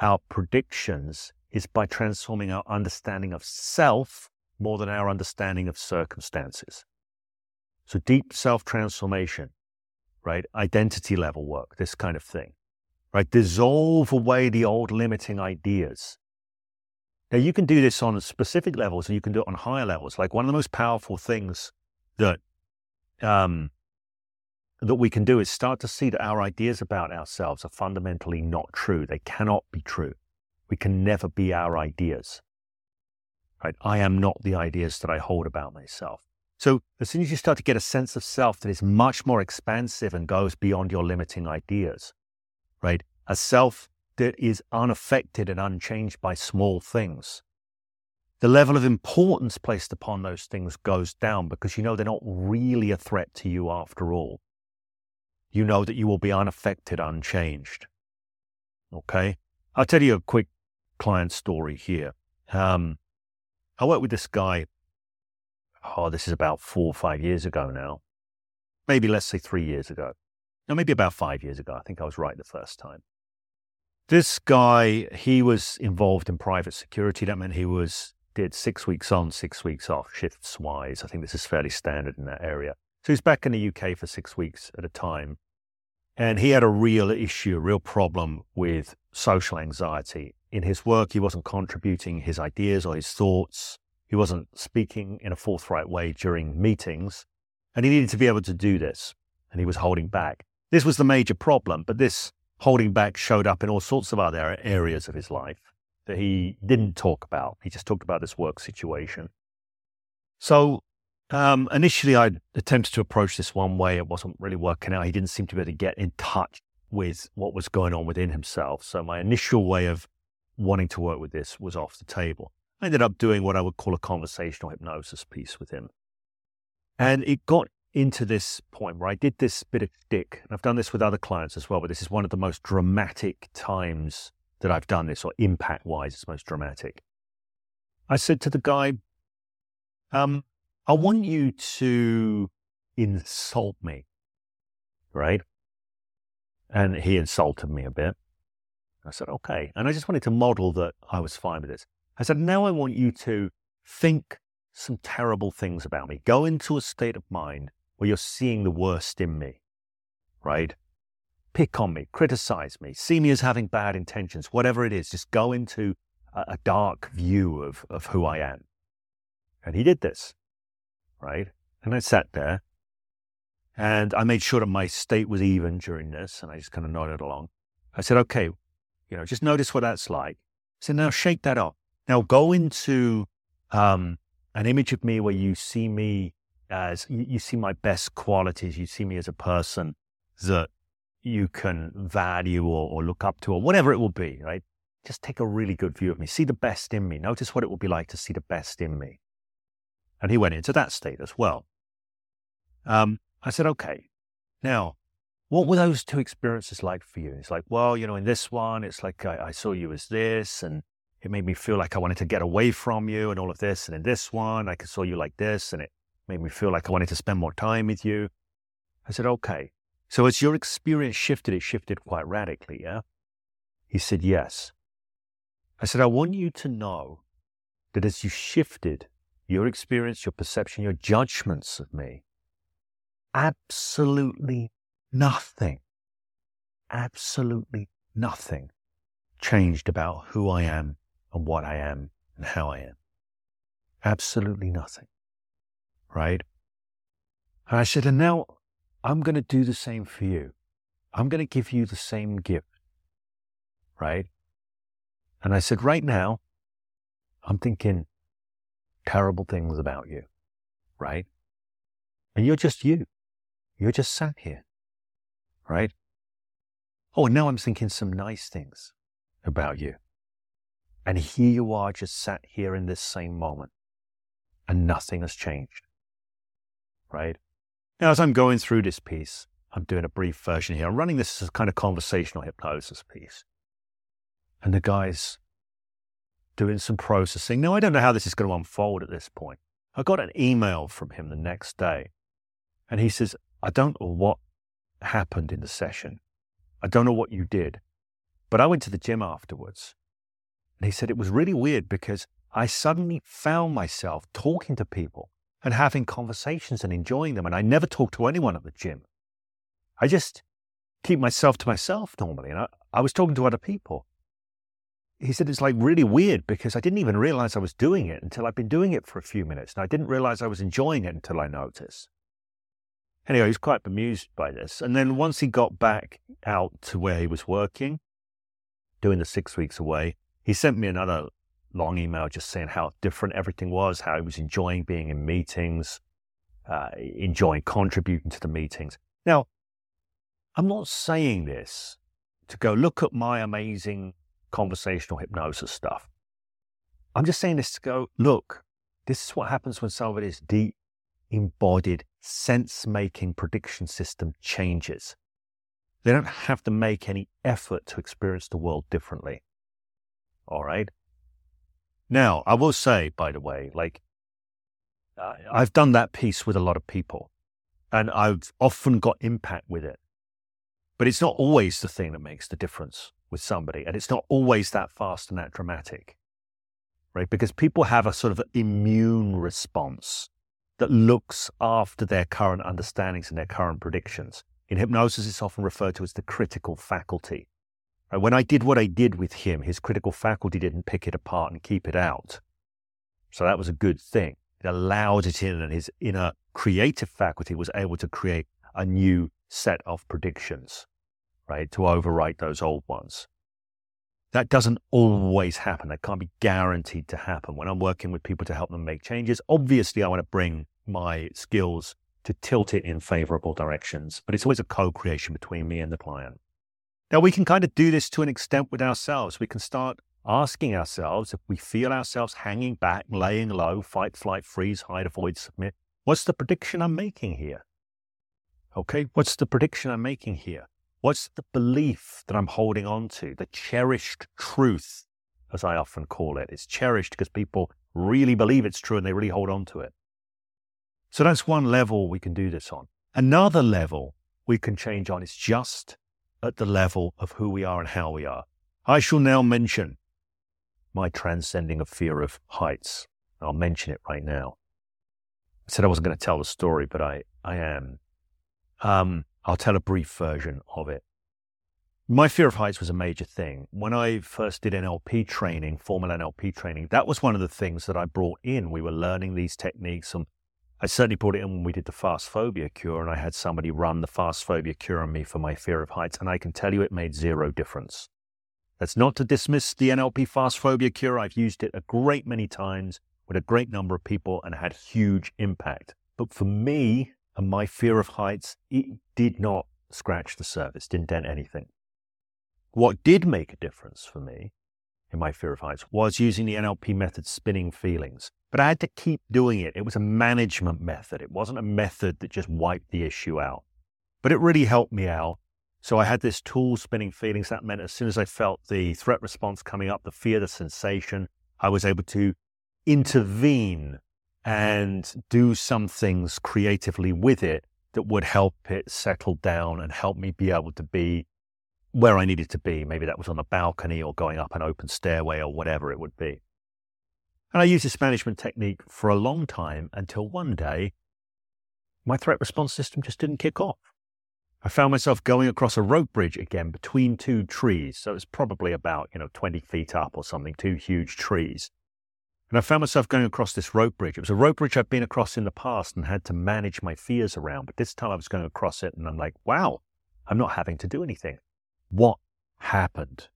our predictions is by transforming our understanding of self more than our understanding of circumstances. So deep self transformation, right? Identity level work, this kind of thing right? Dissolve away the old limiting ideas. Now, you can do this on specific levels and you can do it on higher levels. Like one of the most powerful things that, um, that we can do is start to see that our ideas about ourselves are fundamentally not true. They cannot be true. We can never be our ideas. Right? I am not the ideas that I hold about myself. So as soon as you start to get a sense of self that is much more expansive and goes beyond your limiting ideas, right? A self that is unaffected and unchanged by small things. The level of importance placed upon those things goes down because you know they're not really a threat to you after all. You know that you will be unaffected, unchanged. Okay? I'll tell you a quick client story here. Um, I worked with this guy, oh, this is about four or five years ago now. Maybe let's say three years ago no, maybe about five years ago. I think I was right the first time. This guy, he was involved in private security. That meant he was did six weeks on, six weeks off, shifts wise. I think this is fairly standard in that area. So he's back in the UK for six weeks at a time. And he had a real issue, a real problem with social anxiety. In his work, he wasn't contributing his ideas or his thoughts. He wasn't speaking in a forthright way during meetings. And he needed to be able to do this. And he was holding back. This was the major problem, but this holding back showed up in all sorts of other areas of his life that he didn't talk about. He just talked about this work situation. So um, initially, I attempted to approach this one way. It wasn't really working out. He didn't seem to be able to get in touch with what was going on within himself. So my initial way of wanting to work with this was off the table. I ended up doing what I would call a conversational hypnosis piece with him. And it got into this point where I did this bit of dick, and I've done this with other clients as well, but this is one of the most dramatic times that I've done this, or impact wise, it's most dramatic. I said to the guy, um, I want you to insult me, right? And he insulted me a bit. I said, okay. And I just wanted to model that I was fine with this. I said, now I want you to think some terrible things about me. Go into a state of mind where you're seeing the worst in me, right? Pick on me, criticize me, see me as having bad intentions, whatever it is. Just go into a, dark view of, of who I am. And he did this, right? And I sat there and I made sure that my state was even during this. And I just kind of nodded along. I said, okay, you know, just notice what that's like. So now shake that off. Now go into um, an image of me where you see me as you, you see my best qualities. You see me as a person that you can value or, or look up to or whatever it will be, right? Just take a really good view of me. See the best in me. Notice what it will be like to see the best in me. And he went into that state as well. Um, I said, okay, now, what were those two experiences like for you? It's like, well, you know, in this one, it's like I, I saw you as this, and it made me feel like I wanted to get away from you and all of this. And in this one, I saw you like this, and it made me feel like I wanted to spend more time with you. I said, okay. So as your experience shifted, it shifted quite radically, yeah? He said, yes. I said, I want you to know that as you shifted your experience, your perception, your judgments of me, absolutely nothing, absolutely nothing changed about who I am and what I am and how I am. Absolutely nothing. Right? And I said, and now I'm going to do the same for you. I'm going to give you the same gift. Right? And I said, right now, I'm thinking terrible things about you. Right? And you're just you. You're just sat here. Right? Oh, and now I'm thinking some nice things about you. And here you are, just sat here in this same moment, and nothing has changed. Right? Now, as I'm going through this piece, I'm doing a brief version here. I'm running this as a kind of conversational hypnosis piece. And the guy's doing some processing. Now, I don't know how this is going to unfold at this point. I got an email from him the next day, and he says, I don't know what happened in the session. I don't know what you did, but I went to the gym afterwards and he said it was really weird because I suddenly found myself talking to people and having conversations and enjoying them. And I never talk to anyone at the gym. I just keep myself to myself normally. And I, I was talking to other people. He said it's like really weird because I didn't even realize I was doing it until I'd been doing it for a few minutes. And I didn't realize I was enjoying it until I noticed. Anyway, he was quite bemused by this. And then once he got back out to where he was working, doing the six weeks away, he sent me another long email just saying how different everything was, how he was enjoying being in meetings, uh, enjoying contributing to the meetings. Now, I'm not saying this to go look at my amazing conversational hypnosis stuff. I'm just saying this to go, look, this is what happens when somebody's deep, embodied, sense making prediction system changes. They don't have to make any effort to experience the world differently. All right. Now, I will say, by the way, like, I've done that piece with a lot of people and I've often got impact with it. But it's not always the thing that makes the difference with somebody. And it's not always that fast and that dramatic, right? Because people have a sort of immune response that looks after their current understandings and their current predictions. In hypnosis, it's often referred to as the critical faculty. When I did what I did with him, his critical faculty didn't pick it apart and keep it out. So that was a good thing. It allowed it in, and his inner creative faculty was able to create a new set of predictions, right, to overwrite those old ones. That doesn't always happen. That can't be guaranteed to happen. When I'm working with people to help them make changes, obviously I want to bring my skills to tilt it in favorable directions, but it's always a co creation between me and the client. Now, we can kind of do this to an extent with ourselves. We can start asking ourselves if we feel ourselves hanging back, laying low, fight, flight, freeze, hide, avoid, submit. What's the prediction I'm making here? Okay, what's the prediction I'm making here? What's the belief that I'm holding on to? The cherished truth, as I often call it. It's cherished because people really believe it's true and they really hold on to it. So that's one level we can do this on. Another level we can change on is just at the level of who we are and how we are. I shall now mention my transcending of fear of heights. I'll mention it right now. I said I wasn't going to tell the story, but I, I am. Um, I'll tell a brief version of it. My fear of heights was a major thing. When I first did NLP training, formal NLP training, that was one of the things that I brought in. We were learning these techniques and I certainly brought it in when we did the fast phobia cure and I had somebody run the fast phobia cure on me for my fear of heights. And I can tell you it made zero difference. That's not to dismiss the NLP fast phobia cure. I've used it a great many times with a great number of people and had huge impact. But for me and my fear of heights, it did not scratch the surface, didn't dent anything. What did make a difference for me in my fear of heights was using the NLP method spinning feelings. But I had to keep doing it. It was a management method. It wasn't a method that just wiped the issue out. But it really helped me out. So I had this tool spinning feelings. That meant as soon as I felt the threat response coming up, the fear, the sensation, I was able to intervene Mm-hmm. and do some things creatively with it that would help it settle down and help me be able to be where I needed to be. Maybe that was on a balcony or going up an open stairway or whatever it would be. And I used this management technique for a long time until one day my threat response system just didn't kick off. I found myself going across a rope bridge again between two trees. So it was probably about, you know, 20 feet up or something, two huge trees. And I found myself going across this rope bridge. It was a rope bridge I'd been across in the past and had to manage my fears around. But this time I was going across it and I'm like, wow, I'm not having to do anything what happened?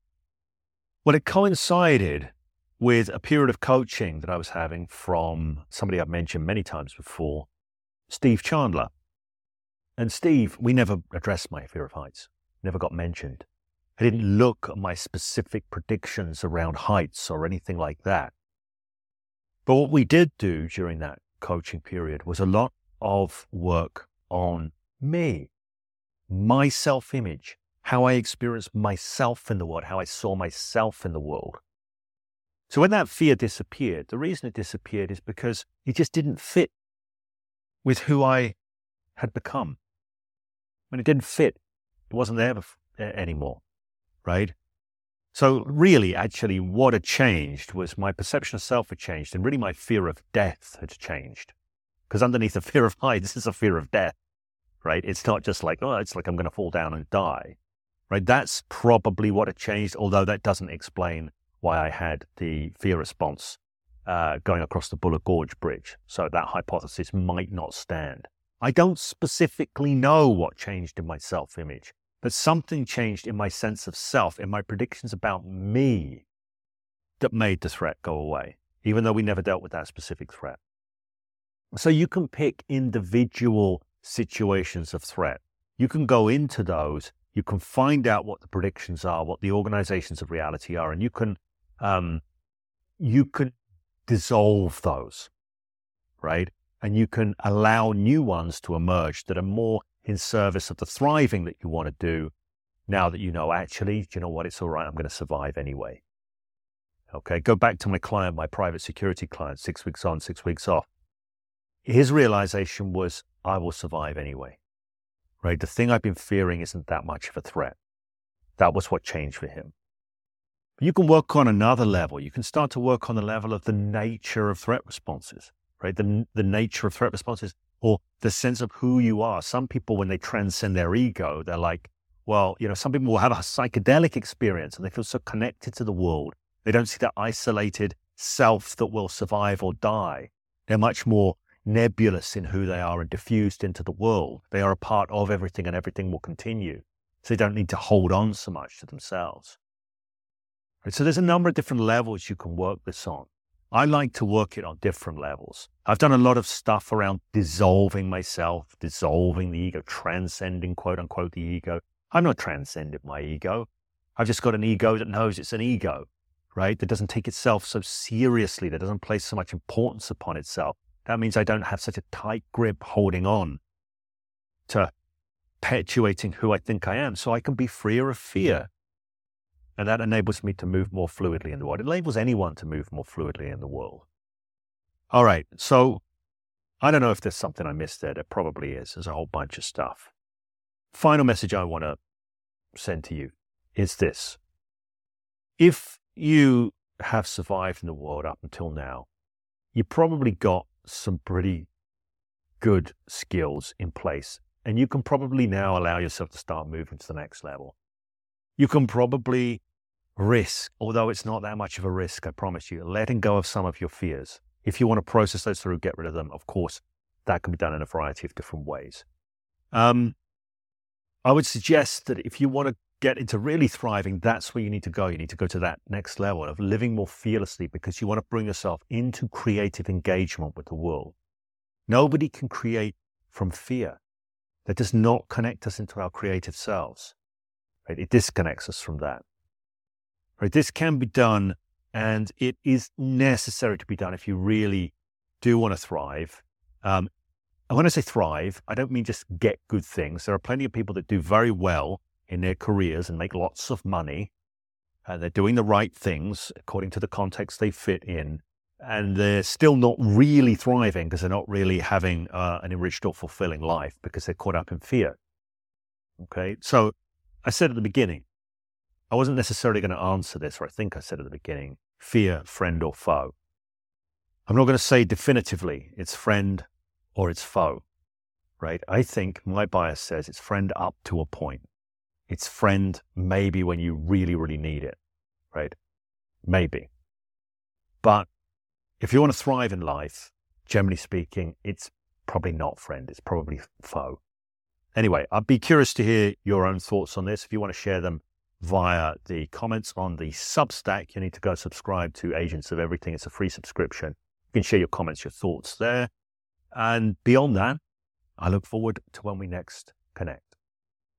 Well, it coincided with a period of coaching that I was having from somebody I've mentioned many times before, Steve Chandler. And Steve, we never addressed my fear of heights, never got mentioned. I didn't look at my specific predictions around heights or anything like that. But what we did do during that coaching period was a lot of work on me, my self image, how I experienced myself in the world, how I saw myself in the world. So when that fear disappeared, the reason it disappeared is because it just didn't fit with who I had become. When it didn't fit, it wasn't there anymore, right? So really, actually, what had changed was my perception of self had changed, and really my fear of death had changed. Because underneath the fear of heights this is a fear of death, right? It's not just like, oh, it's like I'm going to fall down and die right? That's probably what had changed, although that doesn't explain why I had the fear response uh, going across the Buller Gorge Bridge. So that hypothesis might not stand. I don't specifically know what changed in my self image, but something changed in my sense of self, in my predictions about me that made the threat go away, even though we never dealt with that specific threat. So you can pick individual situations of threat. You can go into those you can find out what the predictions are, what the organizations of reality are, and you can um, you can dissolve those, right? And you can allow new ones to emerge that are more in service of the thriving that you want to do. Now that you know, actually, do you know what? It's all right. I'm going to survive anyway. Okay. Go back to my client, my private security client, six weeks on, six weeks off. His realization was, I will survive anyway right? The thing I've been fearing isn't that much of a threat. That was what changed for him. You can work on another level. You can start to work on the level of the nature of threat responses, right? The, the nature of threat responses or the sense of who you are. Some people, when they transcend their ego, they're like, well, you know, some people will have a psychedelic experience and they feel so connected to the world. They don't see that isolated self that will survive or die. They're much more nebulous in who they are and diffused into the world. They are a part of everything and everything will continue. So they don't need to hold on so much to themselves. Right? So there's a number of different levels you can work this on. I like to work it on different levels. I've done a lot of stuff around dissolving myself, dissolving the ego, transcending quote unquote the ego. I'm not transcending my ego. I've just got an ego that knows it's an ego, right? That doesn't take itself so seriously, that doesn't place so much importance upon itself. That means I don't have such a tight grip holding on to perpetuating who I think I am. So I can be freer of fear. And that enables me to move more fluidly in the world. It enables anyone to move more fluidly in the world. All right. So I don't know if there's something I missed there. There probably is. There's a whole bunch of stuff. Final message I want to send to you is this. If you have survived in the world up until now, you probably got some pretty good skills in place. And you can probably now allow yourself to start moving to the next level. You can probably risk, although it's not that much of a risk, I promise you, letting go of some of your fears. If you want to process those through, get rid of them, of course, that can be done in a variety of different ways. Um, I would suggest that if you want to get into really thriving, that's where you need to go. You need to go to that next level of living more fearlessly because you want to bring yourself into creative engagement with the world. Nobody can create from fear. That does not connect us into our creative selves. Right? It disconnects us from that. Right? This can be done and it is necessary to be done if you really do want to thrive. Um, and when I say thrive, I don't mean just get good things. There are plenty of people that do very well in their careers and make lots of money. And they're doing the right things according to the context they fit in. And they're still not really thriving because they're not really having uh, an enriched or fulfilling life because they're caught up in fear. Okay. So I said at the beginning, I wasn't necessarily going to answer this, or I think I said at the beginning, fear, friend or foe. I'm not going to say definitively it's friend or it's foe, right? I think my bias says it's friend up to a point. It's friend maybe when you really, really need it, right? Maybe. But if you want to thrive in life, generally speaking, it's probably not friend, it's probably foe. Anyway, I'd be curious to hear your own thoughts on this. If you want to share them via the comments on the Substack, you need to go subscribe to Agents of Everything. It's a free subscription. You can share your comments, your thoughts there. And beyond that, I look forward to when we next connect.